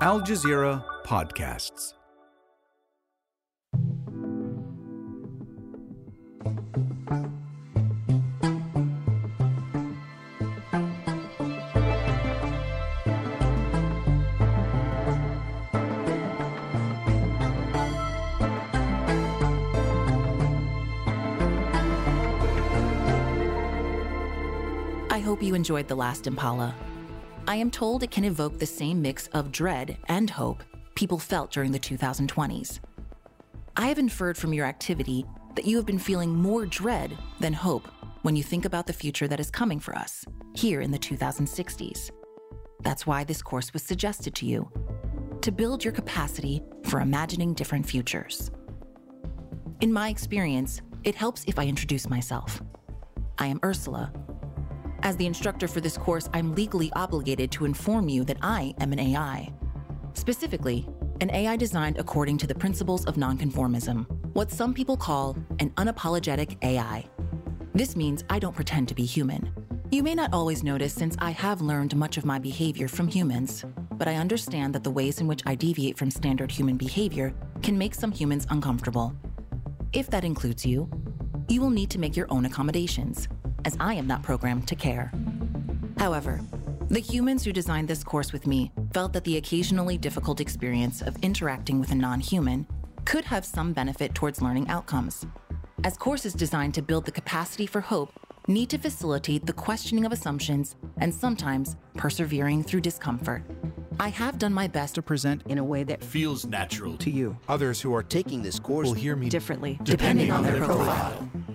Al Jazeera Podcasts. I hope you enjoyed The Last Impala. I am told it can evoke the same mix of dread and hope people felt during the 2020s. I have inferred from your activity that you have been feeling more dread than hope when you think about the future that is coming for us here in the 2060s. That's why this course was suggested to you to build your capacity for imagining different futures. In my experience, it helps if I introduce myself. I am Ursula. As the instructor for this course, I'm legally obligated to inform you that I am an AI. Specifically, an AI designed according to the principles of nonconformism, what some people call an unapologetic AI. This means I don't pretend to be human. You may not always notice since I have learned much of my behavior from humans, but I understand that the ways in which I deviate from standard human behavior can make some humans uncomfortable. If that includes you, you will need to make your own accommodations, as I am not programmed to care. However, the humans who designed this course with me felt that the occasionally difficult experience of interacting with a non human could have some benefit towards learning outcomes. As courses designed to build the capacity for hope need to facilitate the questioning of assumptions and sometimes persevering through discomfort. I have done my best to present in a way that feels natural to you. Others who are taking this course will hear me differently, depending, depending on their profile. profile.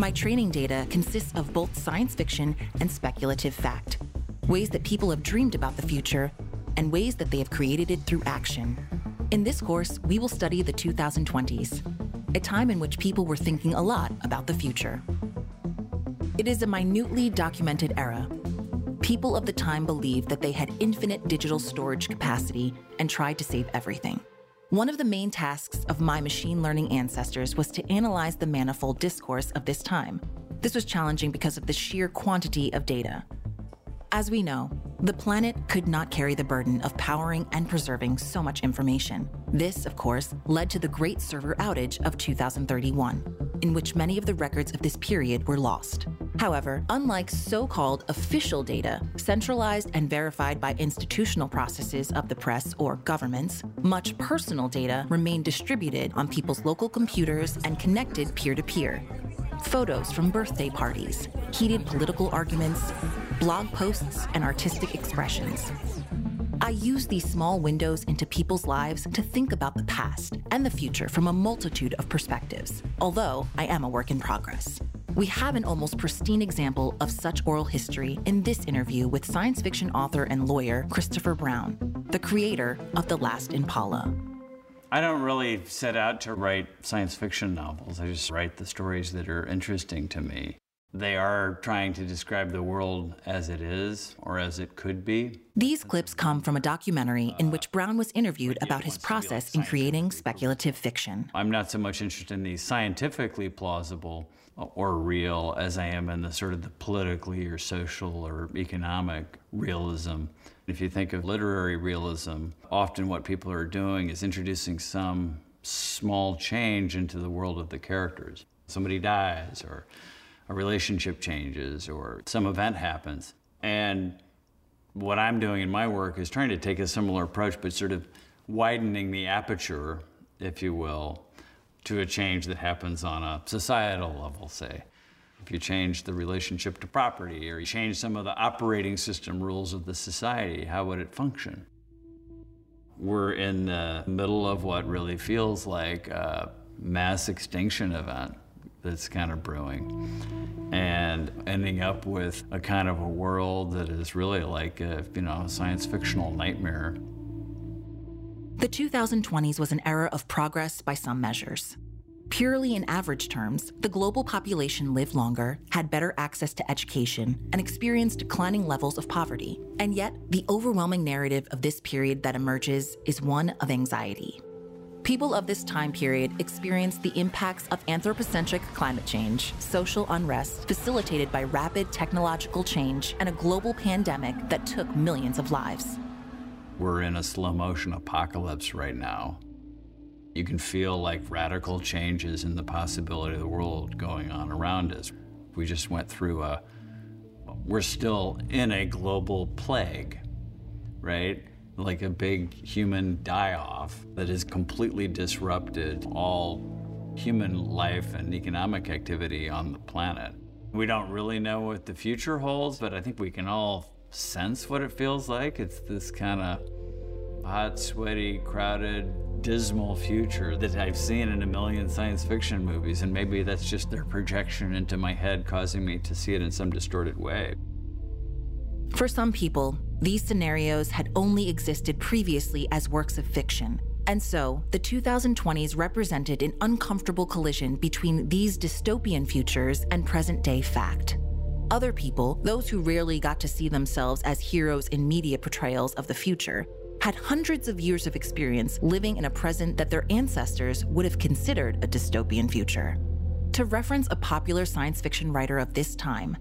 My training data consists of both science fiction and speculative fact, ways that people have dreamed about the future, and ways that they have created it through action. In this course, we will study the 2020s, a time in which people were thinking a lot about the future. It is a minutely documented era. People of the time believed that they had infinite digital storage capacity and tried to save everything. One of the main tasks of my machine learning ancestors was to analyze the manifold discourse of this time. This was challenging because of the sheer quantity of data. As we know, the planet could not carry the burden of powering and preserving so much information. This, of course, led to the great server outage of 2031, in which many of the records of this period were lost. However, unlike so called official data, centralized and verified by institutional processes of the press or governments, much personal data remained distributed on people's local computers and connected peer to peer. Photos from birthday parties, heated political arguments, blog posts, and artistic expressions. I use these small windows into people's lives to think about the past and the future from a multitude of perspectives, although I am a work in progress. We have an almost pristine example of such oral history in this interview with science fiction author and lawyer Christopher Brown, the creator of The Last Impala. I don't really set out to write science fiction novels. I just write the stories that are interesting to me. They are trying to describe the world as it is or as it could be. These clips come from a documentary in which Brown was interviewed about his process in creating speculative fiction. I'm not so much interested in the scientifically plausible or real as I am in the sort of the politically or social or economic realism. If you think of literary realism, often what people are doing is introducing some small change into the world of the characters. Somebody dies, or a relationship changes, or some event happens. And what I'm doing in my work is trying to take a similar approach, but sort of widening the aperture, if you will, to a change that happens on a societal level, say. If you change the relationship to property or you change some of the operating system rules of the society, how would it function? We're in the middle of what really feels like a mass extinction event that's kind of brewing and ending up with a kind of a world that is really like a, you know, a science fictional nightmare. The 2020s was an era of progress by some measures. Purely in average terms, the global population lived longer, had better access to education, and experienced declining levels of poverty. And yet, the overwhelming narrative of this period that emerges is one of anxiety. People of this time period experienced the impacts of anthropocentric climate change, social unrest facilitated by rapid technological change, and a global pandemic that took millions of lives. We're in a slow motion apocalypse right now. You can feel like radical changes in the possibility of the world going on around us. We just went through a, we're still in a global plague, right? Like a big human die off that has completely disrupted all human life and economic activity on the planet. We don't really know what the future holds, but I think we can all sense what it feels like. It's this kind of hot, sweaty, crowded, dismal future that I've seen in a million science fiction movies, and maybe that's just their projection into my head causing me to see it in some distorted way. For some people, these scenarios had only existed previously as works of fiction. And so, the 2020s represented an uncomfortable collision between these dystopian futures and present day fact. Other people, those who rarely got to see themselves as heroes in media portrayals of the future, had hundreds of years of experience living in a present that their ancestors would have considered a dystopian future. To reference a popular science fiction writer of this time,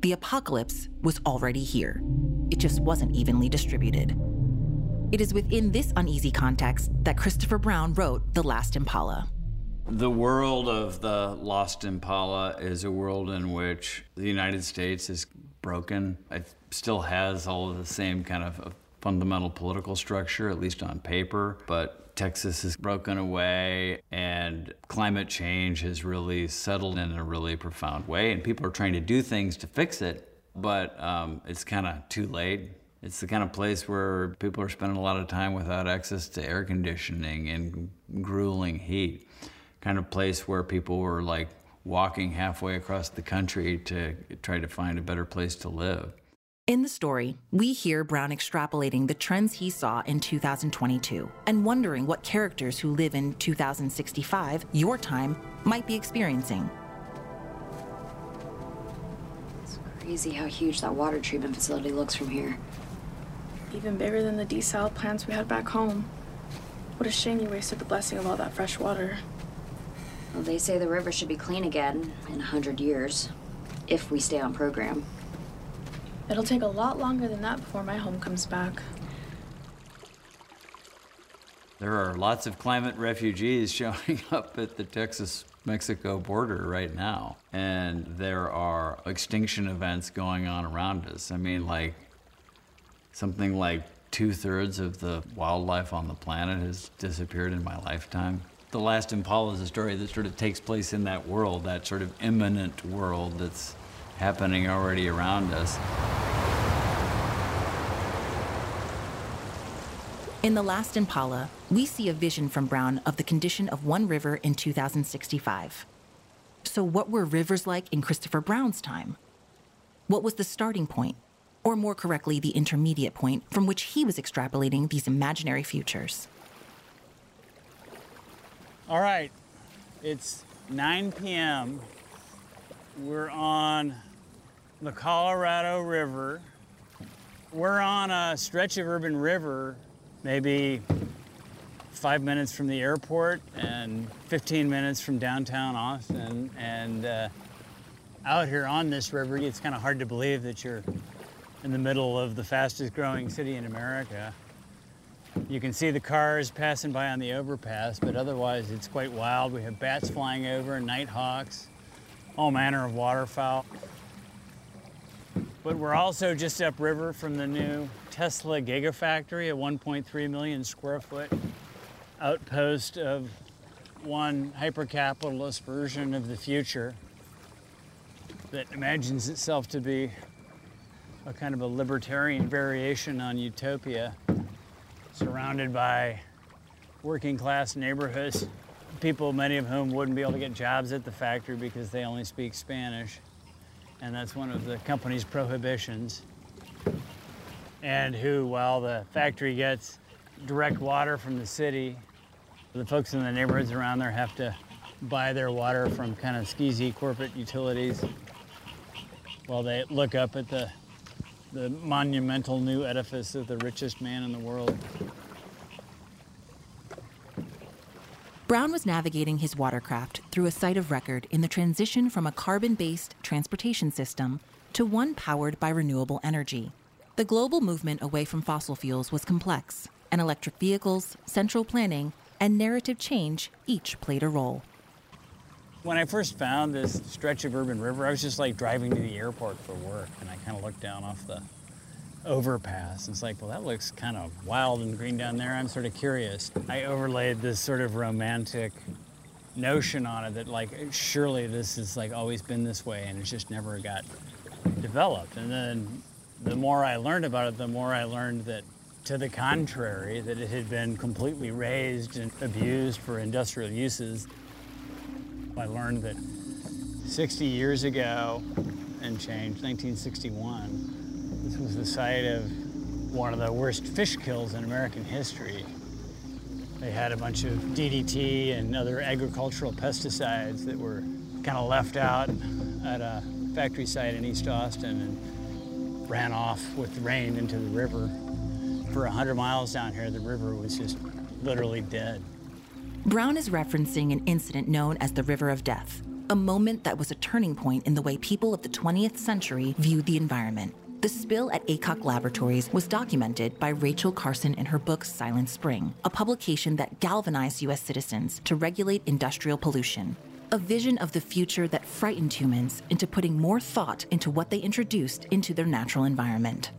the apocalypse was already here. It just wasn't evenly distributed. It is within this uneasy context that Christopher Brown wrote The Last Impala. The world of the Last Impala is a world in which the United States is broken. It still has all of the same kind of fundamental political structure, at least on paper, but Texas has broken away and climate change has really settled in a really profound way, and people are trying to do things to fix it, but um, it's kind of too late. It's the kind of place where people are spending a lot of time without access to air conditioning and grueling heat. Kind of place where people were like walking halfway across the country to try to find a better place to live. In the story, we hear Brown extrapolating the trends he saw in 2022 and wondering what characters who live in 2065, your time, might be experiencing. It's crazy how huge that water treatment facility looks from here even bigger than the desal plants we had back home. What a shame you wasted the blessing of all that fresh water. Well, they say the river should be clean again in a hundred years, if we stay on program. It'll take a lot longer than that before my home comes back. There are lots of climate refugees showing up at the Texas Mexico border right now. And there are extinction events going on around us. I mean, like, Something like two thirds of the wildlife on the planet has disappeared in my lifetime. The Last Impala is a story that sort of takes place in that world, that sort of imminent world that's happening already around us. In The Last Impala, we see a vision from Brown of the condition of one river in 2065. So, what were rivers like in Christopher Brown's time? What was the starting point or more correctly, the intermediate point from which he was extrapolating these imaginary futures. All right, it's 9 p.m. We're on the Colorado River. We're on a stretch of urban river, maybe five minutes from the airport and 15 minutes from downtown Austin. And uh, out here on this river, it's kind of hard to believe that you're in the middle of the fastest growing city in America. You can see the cars passing by on the overpass, but otherwise it's quite wild. We have bats flying over, nighthawks, all manner of waterfowl. But we're also just upriver from the new Tesla Gigafactory, a 1.3 million square foot outpost of one hyper-capitalist version of the future that imagines itself to be a kind of a libertarian variation on utopia, surrounded by working class neighborhoods, people, many of whom wouldn't be able to get jobs at the factory because they only speak Spanish. And that's one of the company's prohibitions. And who, while the factory gets direct water from the city, the folks in the neighborhoods around there have to buy their water from kind of skeezy corporate utilities while they look up at the the monumental new edifice of the richest man in the world. Brown was navigating his watercraft through a site of record in the transition from a carbon based transportation system to one powered by renewable energy. The global movement away from fossil fuels was complex, and electric vehicles, central planning, and narrative change each played a role. When I first found this stretch of urban river, I was just like driving to the airport for work, and I kind of looked down off the overpass. It's like, well, that looks kind of wild and green down there. I'm sort of curious. I overlaid this sort of romantic notion on it that like surely this has like always been this way and it just never got developed. And then the more I learned about it, the more I learned that to the contrary, that it had been completely raised and abused for industrial uses. I learned that 60 years ago and change, 1961, was the site of one of the worst fish kills in American history. They had a bunch of DDT and other agricultural pesticides that were kind of left out at a factory site in East Austin and ran off with the rain into the river. For 100 miles down here, the river was just literally dead. Brown is referencing an incident known as the River of Death, a moment that was a turning point in the way people of the 20th century viewed the environment. The spill at Aycock Laboratories was documented by Rachel Carson in her book Silent Spring, a publication that galvanized U.S. citizens to regulate industrial pollution. A vision of the future that frightened humans into putting more thought into what they introduced into their natural environment.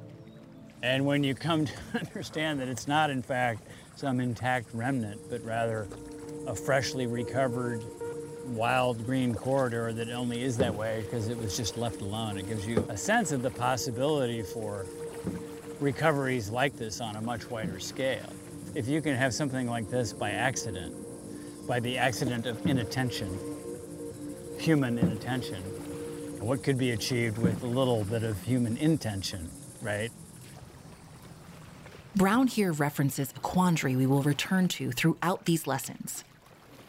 And when you come to understand that it's not, in fact, some intact remnant, but rather a freshly recovered wild green corridor that only is that way because it was just left alone. It gives you a sense of the possibility for recoveries like this on a much wider scale. If you can have something like this by accident, by the accident of inattention, human inattention, what could be achieved with a little bit of human intention, right? Brown here references a quandary we will return to throughout these lessons.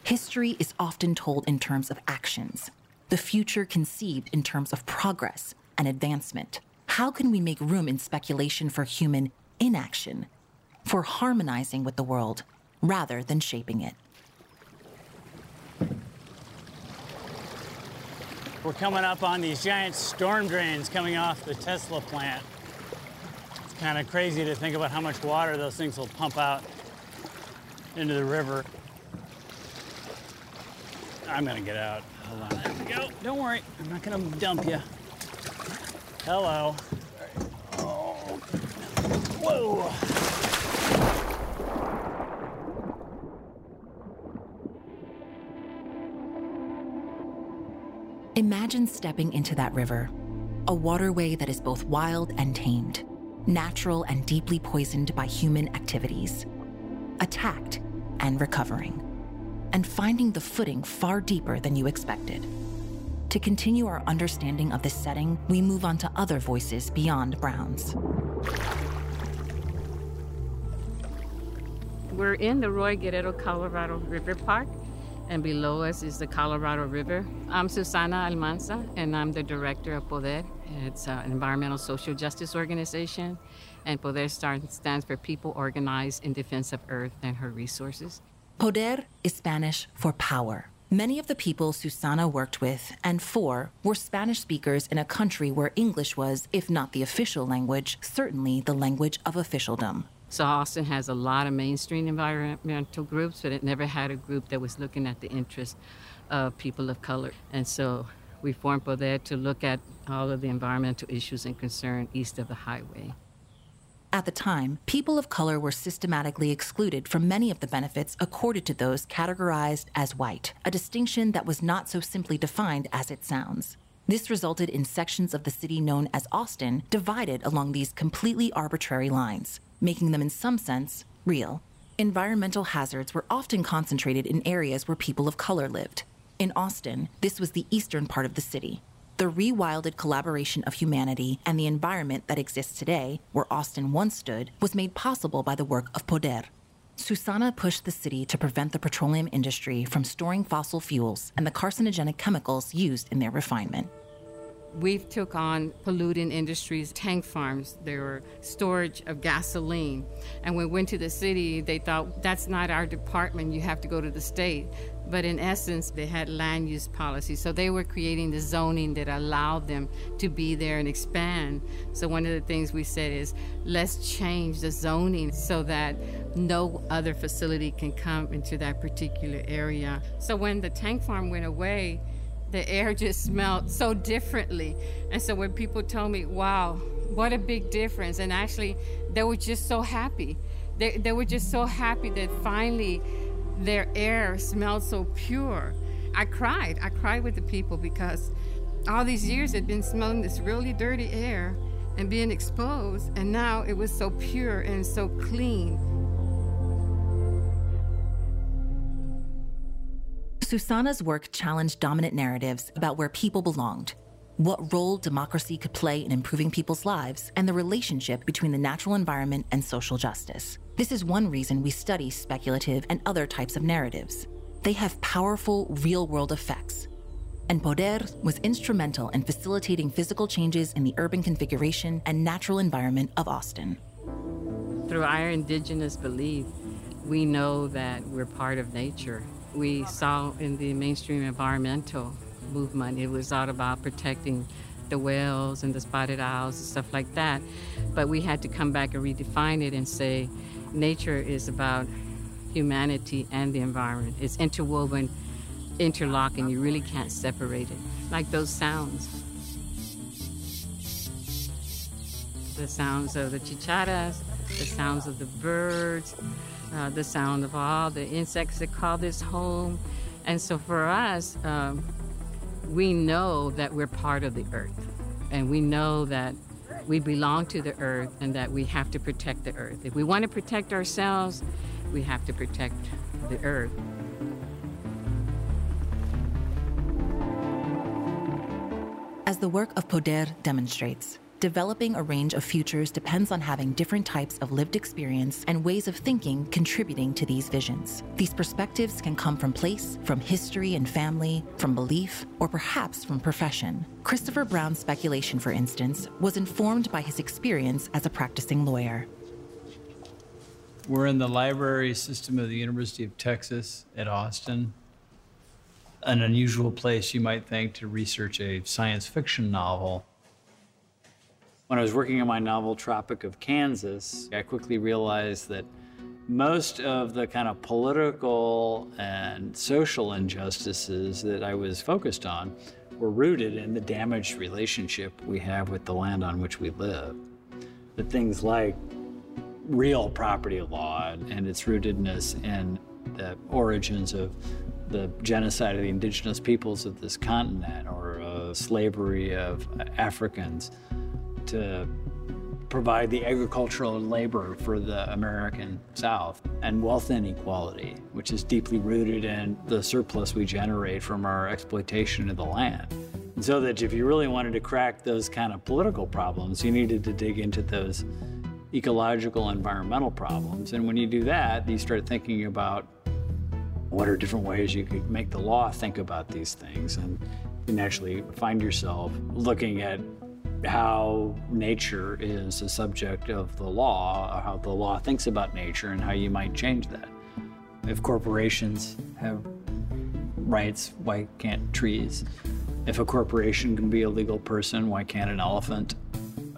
History is often told in terms of actions, the future conceived in terms of progress and advancement. How can we make room in speculation for human inaction, for harmonizing with the world rather than shaping it? We're coming up on these giant storm drains coming off the Tesla plant. It's kind of crazy to think about how much water those things will pump out into the river. I'm gonna get out. Hold on, there we go. Don't worry, I'm not gonna dump you. Hello. Oh. Whoa. Imagine stepping into that river, a waterway that is both wild and tamed, natural and deeply poisoned by human activities, attacked and recovering, and finding the footing far deeper than you expected. To continue our understanding of this setting, we move on to other voices beyond Brown's. We're in the Roy Guerrero Colorado River Park, and below us is the Colorado River. I'm Susana Almanza, and I'm the director of Poder. It's an environmental social justice organization, and Poder stands for People Organized in Defense of Earth and Her Resources. Poder is Spanish for power. Many of the people Susana worked with and for were Spanish speakers in a country where English was, if not the official language, certainly the language of officialdom. So Austin has a lot of mainstream environmental groups, but it never had a group that was looking at the interests of people of color. And so we formed Poder to look at all of the environmental issues and concern east of the highway. At the time, people of color were systematically excluded from many of the benefits accorded to those categorized as white, a distinction that was not so simply defined as it sounds. This resulted in sections of the city known as Austin divided along these completely arbitrary lines, making them in some sense real. Environmental hazards were often concentrated in areas where people of color lived. In Austin, this was the eastern part of the city. The rewilded collaboration of humanity and the environment that exists today, where Austin once stood, was made possible by the work of Poder. Susana pushed the city to prevent the petroleum industry from storing fossil fuels and the carcinogenic chemicals used in their refinement. We took on polluting industries, tank farms, there were storage of gasoline. And when we went to the city, they thought that's not our department, you have to go to the state. But in essence, they had land use policy. So they were creating the zoning that allowed them to be there and expand. So one of the things we said is let's change the zoning so that no other facility can come into that particular area. So when the tank farm went away, the air just smelled so differently. And so when people told me, wow, what a big difference, and actually they were just so happy. They, they were just so happy that finally their air smelled so pure. I cried. I cried with the people because all these years had been smelling this really dirty air and being exposed, and now it was so pure and so clean. Susana's work challenged dominant narratives about where people belonged, what role democracy could play in improving people's lives, and the relationship between the natural environment and social justice. This is one reason we study speculative and other types of narratives. They have powerful, real world effects. And Poder was instrumental in facilitating physical changes in the urban configuration and natural environment of Austin. Through our indigenous belief, we know that we're part of nature we saw in the mainstream environmental movement. It was all about protecting the whales and the spotted owls and stuff like that. But we had to come back and redefine it and say nature is about humanity and the environment. It's interwoven, interlocking. You really can't separate it. Like those sounds. The sounds of the chicharras, the sounds of the birds, uh, the sound of all the insects that call this home. And so for us, um, we know that we're part of the earth. And we know that we belong to the earth and that we have to protect the earth. If we want to protect ourselves, we have to protect the earth. As the work of Poder demonstrates, Developing a range of futures depends on having different types of lived experience and ways of thinking contributing to these visions. These perspectives can come from place, from history and family, from belief, or perhaps from profession. Christopher Brown's speculation, for instance, was informed by his experience as a practicing lawyer. We're in the library system of the University of Texas at Austin. An unusual place, you might think, to research a science fiction novel when I was working on my novel Tropic of Kansas, I quickly realized that most of the kind of political and social injustices that I was focused on were rooted in the damaged relationship we have with the land on which we live. But things like real property law and its rootedness in the origins of the genocide of the indigenous peoples of this continent or uh, slavery of Africans to provide the agricultural labor for the American South, and wealth inequality, which is deeply rooted in the surplus we generate from our exploitation of the land. And so that if you really wanted to crack those kind of political problems, you needed to dig into those ecological environmental problems. And when you do that, you start thinking about what are different ways you could make the law think about these things. And you can actually find yourself looking at how nature is a subject of the law, how the law thinks about nature, and how you might change that. If corporations have rights, why can't trees? If a corporation can be a legal person, why can't an elephant?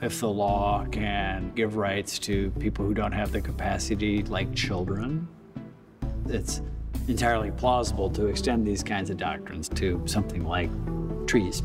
If the law can give rights to people who don't have the capacity, like children, it's entirely plausible to extend these kinds of doctrines to something like trees.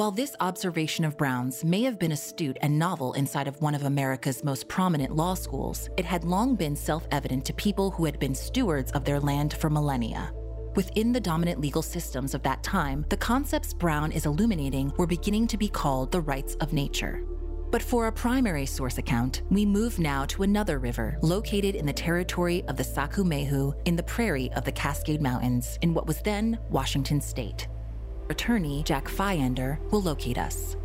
While this observation of Brown's may have been astute and novel inside of one of America's most prominent law schools, it had long been self evident to people who had been stewards of their land for millennia. Within the dominant legal systems of that time, the concepts Brown is illuminating were beginning to be called the rights of nature. But for a primary source account, we move now to another river located in the territory of the Saku Mehu in the prairie of the Cascade Mountains in what was then Washington state attorney, Jack Fiander, will locate us.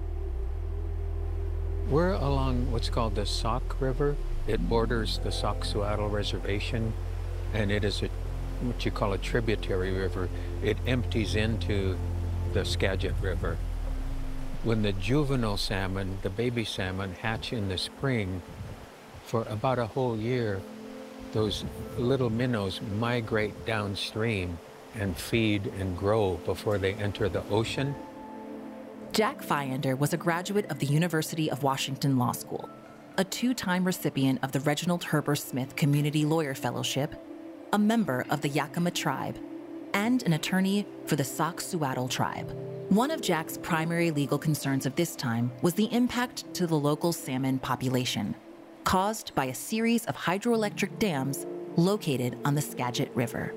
We're along what's called the Sauk River. It borders the Sauk-Suiattle Reservation, and it is a what you call a tributary river. It empties into the Skagit River. When the juvenile salmon, the baby salmon, hatch in the spring, for about a whole year, those little minnows migrate downstream and feed and grow before they enter the ocean. Jack Fiander was a graduate of the University of Washington Law School, a two time recipient of the Reginald Heber Smith Community Lawyer Fellowship, a member of the Yakima tribe, and an attorney for the Sauk-Suiattle tribe. One of Jack's primary legal concerns of this time was the impact to the local salmon population, caused by a series of hydroelectric dams located on the Skagit River.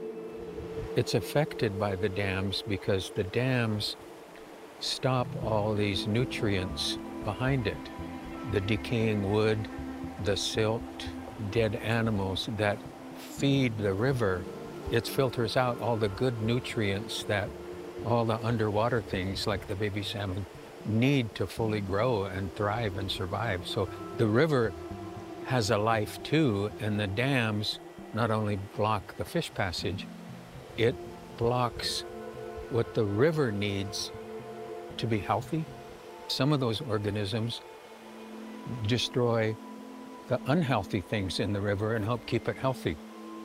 It's affected by the dams because the dams stop all these nutrients behind it the decaying wood, the silt, dead animals that feed the river. It filters out all the good nutrients that all the underwater things like the baby salmon need to fully grow and thrive and survive. So the river has a life too, and the dams not only block the fish passage, it blocks what the river needs to be healthy. Some of those organisms destroy the unhealthy things in the river and help keep it healthy.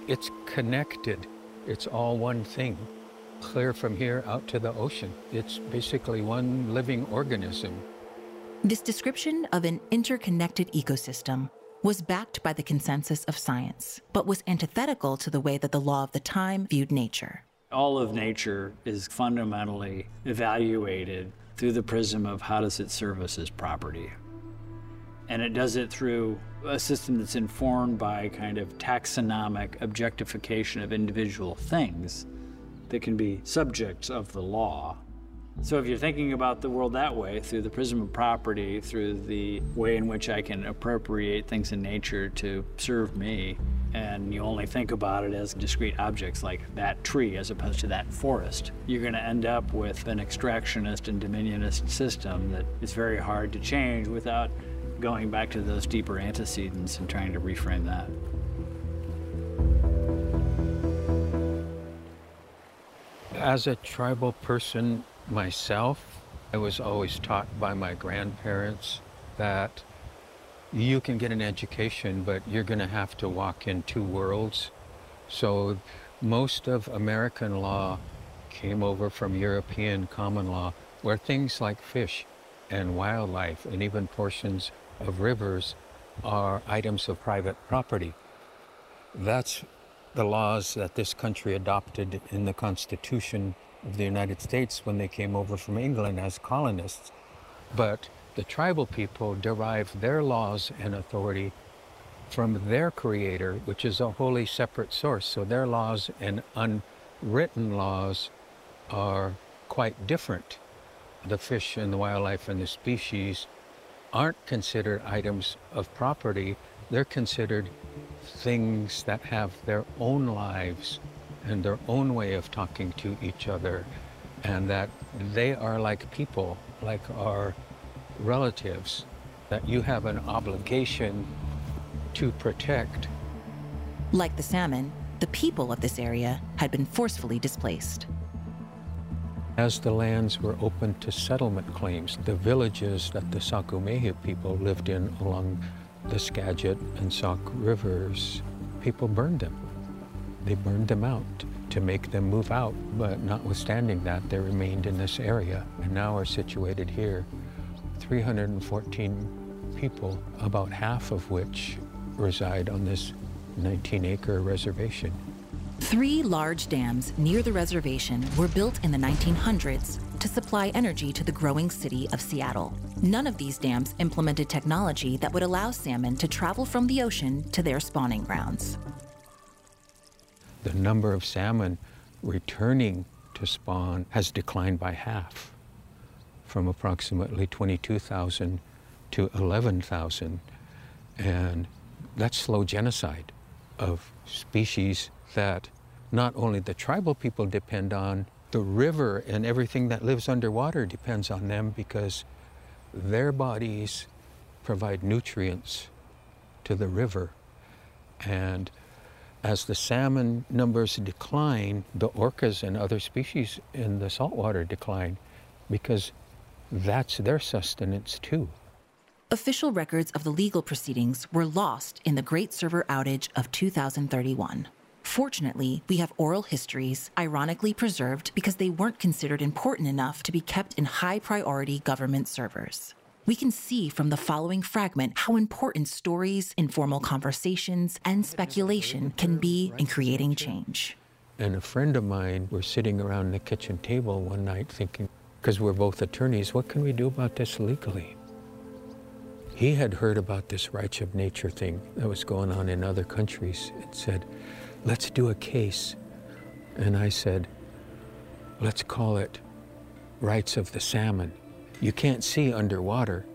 It's connected. It's all one thing. Clear from here out to the ocean. It's basically one living organism. This description of an interconnected ecosystem was backed by the consensus of science, but was antithetical to the way that the law of the time viewed nature. All of nature is fundamentally evaluated through the prism of how does it serve us as property. And it does it through a system that's informed by kind of taxonomic objectification of individual things that can be subjects of the law. So if you're thinking about the world that way, through the prism of property, through the way in which I can appropriate things in nature to serve me, and you only think about it as discrete objects like that tree as opposed to that forest, you're going to end up with an extractionist and dominionist system that is very hard to change without going back to those deeper antecedents and trying to reframe that. As a tribal person myself, I was always taught by my grandparents that you can get an education, but you're going to have to walk in two worlds. So most of American law came over from European common law, where things like fish and wildlife and even portions of rivers are items of private property. That's the laws that this country adopted in the Constitution of the United States when they came over from England as colonists. But the tribal people derive their laws and authority from their creator, which is a wholly separate source. So their laws and unwritten laws are quite different. The fish and the wildlife and the species aren't considered items of property, they're considered things that have their own lives and their own way of talking to each other, and that they are like people, like our relatives, that you have an obligation to protect. Like the salmon, the people of this area had been forcefully displaced. As the lands were opened to settlement claims, the villages that the Sakumehe people lived in along the Skagit and Sauk rivers, people burned them. They burned them out to make them move out, but notwithstanding that, they remained in this area and now are situated here. 314 people, about half of which reside on this 19 acre reservation. Three large dams near the reservation were built in the 1900s to supply energy to the growing city of Seattle. None of these dams implemented technology that would allow salmon to travel from the ocean to their spawning grounds. The number of salmon returning to spawn has declined by half from approximately 22,000 to 11,000. And that's slow genocide of species that not only the tribal people depend on, the river and everything that lives underwater depends on them because their bodies provide nutrients to the river. And as the salmon numbers decline, the orcas and other species in the saltwater decline because that's their sustenance too. Official records of the legal proceedings were lost in the Great Server Outage of 2031. Fortunately, we have oral histories, ironically preserved because they weren't considered important enough to be kept in high priority government servers. We can see from the following fragment how important stories, informal conversations, and speculation can be in creating change. And a friend of mine were sitting around the kitchen table one night thinking, because we're both attorneys, what can we do about this legally? He had heard about this rights of nature thing that was going on in other countries and said, let's do a case. And I said, let's call it rights of the salmon. You can't see underwater.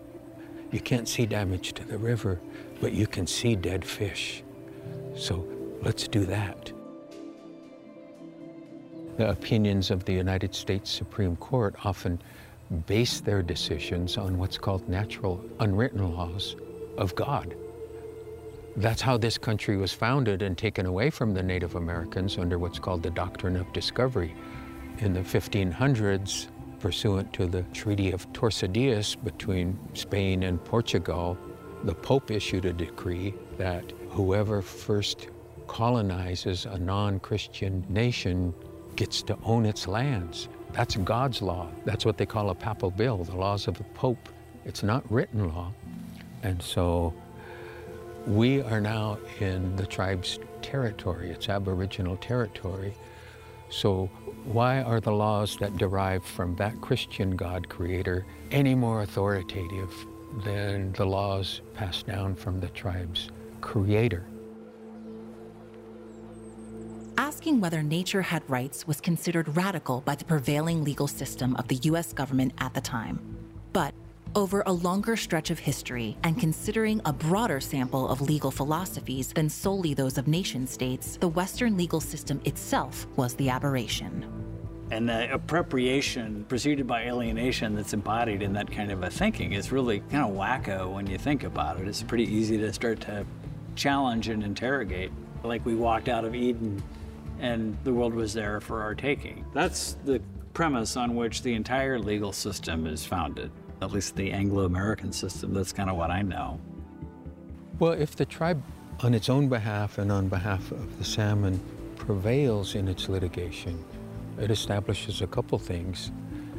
You can't see damage to the river, but you can see dead fish. So let's do that. The opinions of the United States Supreme Court often base their decisions on what's called natural unwritten laws of God. That's how this country was founded and taken away from the Native Americans under what's called the Doctrine of Discovery. In the 1500s, pursuant to the Treaty of Tordesillas between Spain and Portugal, the Pope issued a decree that whoever first colonizes a non Christian nation gets to own its lands. That's God's law. That's what they call a papal bull, the laws of the Pope. It's not written law. And so we are now in the tribe's territory, it's Aboriginal territory. So, why are the laws that derive from that Christian God creator any more authoritative than the laws passed down from the tribe's creator? Asking whether nature had rights was considered radical by the prevailing legal system of the US government at the time. But over a longer stretch of history and considering a broader sample of legal philosophies than solely those of nation states, the Western legal system itself was the aberration. And the appropriation preceded by alienation that's embodied in that kind of a thinking is really kind of wacko when you think about it. It's pretty easy to start to challenge and interrogate. Like we walked out of Eden and the world was there for our taking. That's the premise on which the entire legal system is founded at least the Anglo American system. That's kind of what I know. Well, if the tribe, on its own behalf and on behalf of the salmon, prevails in its litigation, it establishes a couple things.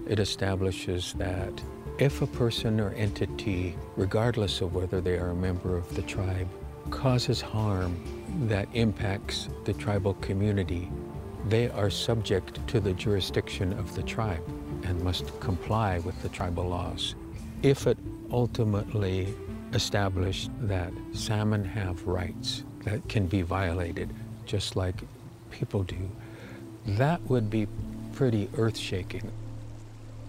It establishes that if a person or entity, regardless of whether they are a member of the tribe, causes harm that impacts the tribal community, they are subject to the jurisdiction of the tribe and must comply with the tribal laws. If it ultimately established that salmon have rights that can be violated just like people do, that would be pretty earth shaking.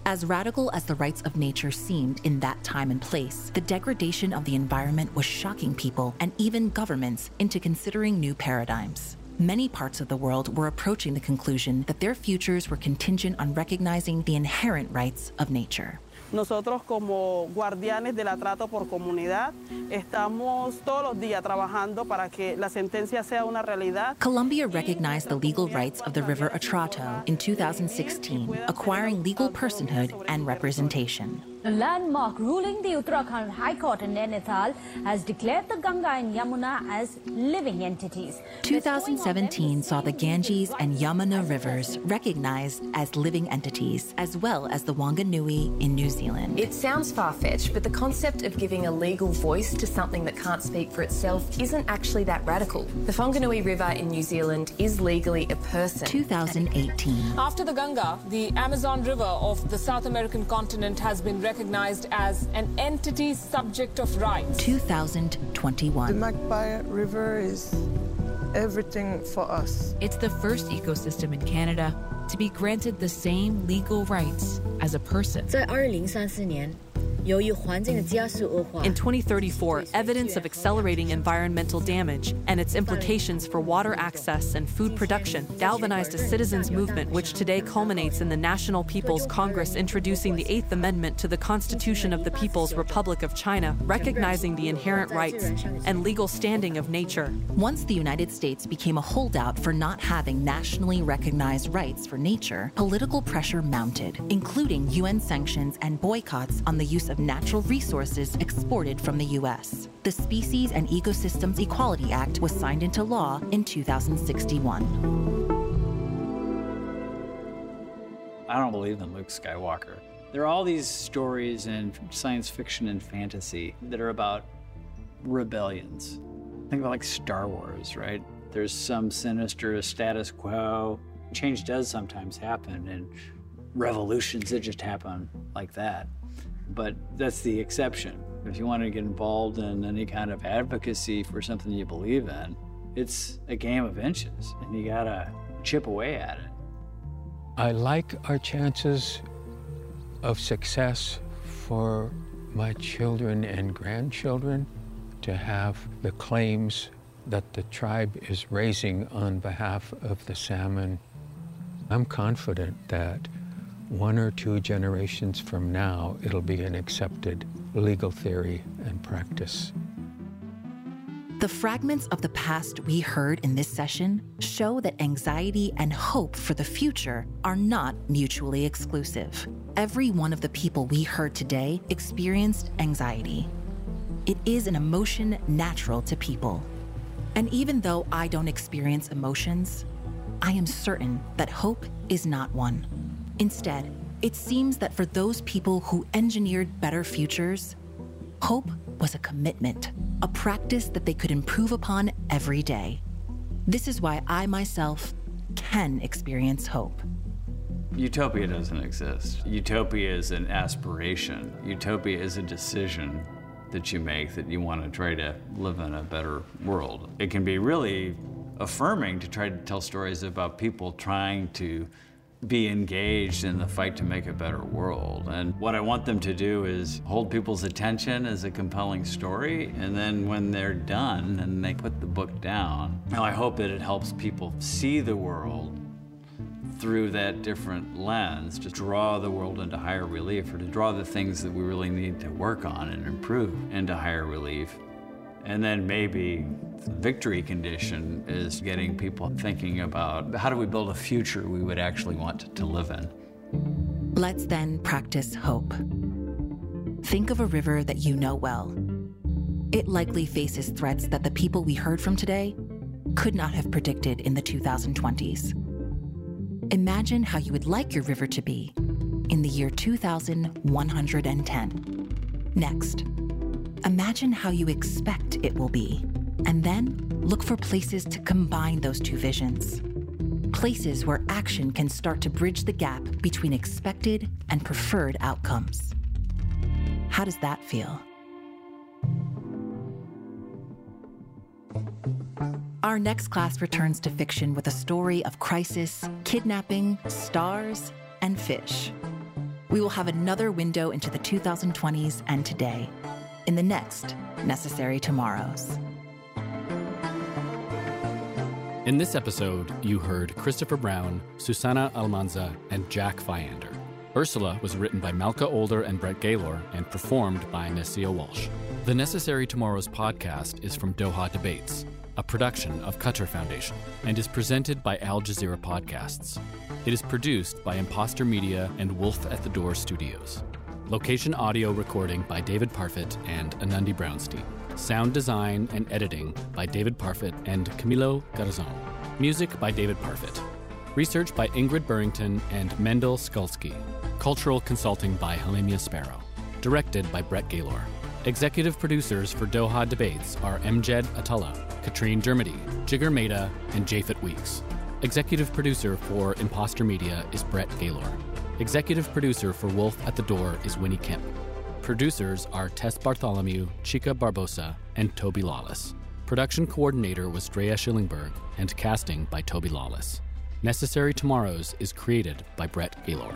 As radical as the rights of nature seemed in that time and place, the degradation of the environment was shocking people and even governments into considering new paradigms many parts of the world were approaching the conclusion that their futures were contingent on recognizing the inherent rights of nature. Nosotros como guardianes del Atrato por comunidad estamos todos los días trabajando para que la sentencia sea una realidad. Colombia recognized the legal rights of the River Atrato in 2016, acquiring legal personhood and representation. A landmark ruling, the Uttarakhand High Court in Nainital has declared the Ganga and Yamuna as living entities. 2017 saw the Ganges and Yamuna rivers recognized as living entities, as well as the Whanganui in New Zealand. It sounds far fetched, but the concept of giving a legal voice to something that can't speak for itself isn't actually that radical. The Whanganui River in New Zealand is legally a person. 2018. After the Ganga, the Amazon River of the South American continent has been recognized recognized as an entity subject of rights. 2021. The Magpie River is everything for us. It's the first ecosystem in Canada to be granted the same legal rights as a person. 在2034年, in 2034, evidence of accelerating environmental damage and its implications for water access and food production galvanized a citizens' movement which today culminates in the National People's Congress introducing the Eighth Amendment to the Constitution of the People's Republic of China, recognizing the inherent rights and legal standing of nature. Once the United States became a holdout for not having nationally recognized rights for nature, political pressure mounted, including UN sanctions and boycotts on the use of natural resources exported from the U.S. The Species and Ecosystems Equality Act was signed into law in 2061. I don't believe in Luke Skywalker. There are all these stories in science fiction and fantasy that are about rebellions. Think about like Star Wars, right? There's some sinister status quo. Change does sometimes happen, and revolutions that just happen like that. But that's the exception. If you want to get involved in any kind of advocacy for something you believe in, it's a game of inches, and you gotta chip away at it. I like our chances of success for my children and grandchildren to have the claims that the tribe is raising on behalf of the salmon. I'm confident that one or two generations from now, it'll be an accepted legal theory and practice. The fragments of the past we heard in this session show that anxiety and hope for the future are not mutually exclusive. Every one of the people we heard today experienced anxiety. It is an emotion natural to people. And even though I don't experience emotions, I am certain that hope is not one. Instead, it seems that for those people who engineered better futures, hope was a commitment, a practice that they could improve upon every day. This is why I myself can experience hope. Utopia doesn't exist. Utopia is an aspiration. Utopia is a decision that you make that you want to try to live in a better world. It can be really affirming to try to tell stories about people trying to be engaged in the fight to make a better world. And what I want them to do is hold people's attention as a compelling story, and then when they're done and they put the book down, I hope that it helps people see the world through that different lens to draw the world into higher relief or to draw the things that we really need to work on and improve into higher relief. And then maybe the victory condition is getting people thinking about how do we build a future we would actually want to live in. Let's then practice hope. Think of a river that you know well. It likely faces threats that the people we heard from today could not have predicted in the 2020s. Imagine how you would like your river to be in the year 2110. Next, imagine how you expect it will be, and then look for places to combine those two visions. Places where action can start to bridge the gap between expected and preferred outcomes. How does that feel? Our next class returns to fiction with a story of crisis, kidnapping, stars, and fish. We will have another window into the 2020s and today in the next Necessary Tomorrows. In this episode, you heard Christopher Brown, Susana Almanza, and Jack Fiander. Ursula was written by Malka Older and Brett Gaylor and performed by Nessia Walsh. The Necessary Tomorrows podcast is from Doha Debates, a production of Qatar Foundation, and is presented by Al Jazeera Podcasts. It is produced by Imposter Media and Wolf at the Door Studios. Location audio recording by David Parfit and Anandi Brownstein. Sound design and editing by David Parfit and Camilo Garzon. Music by David Parfit. Research by Ingrid Burrington and Mendel Skulski. Cultural consulting by Halimia Sparrow. Directed by Brett Gaylor. Executive producers for Doha Debates are Amjad Atallah, Katrine Dermody, Jigar Mehta, and Japhet Weeks. Executive producer for Imposter Media is Brett Gaylor. Executive producer for Wolf at the Door is Winnie Kemp. Producers are Tess Bartholomew, Chica Barbosa, and Toby Lawless. Production coordinator was Drea Schillingberg, and casting by Toby Lawless. Necessary Tomorrows is created by Brett Gaylor.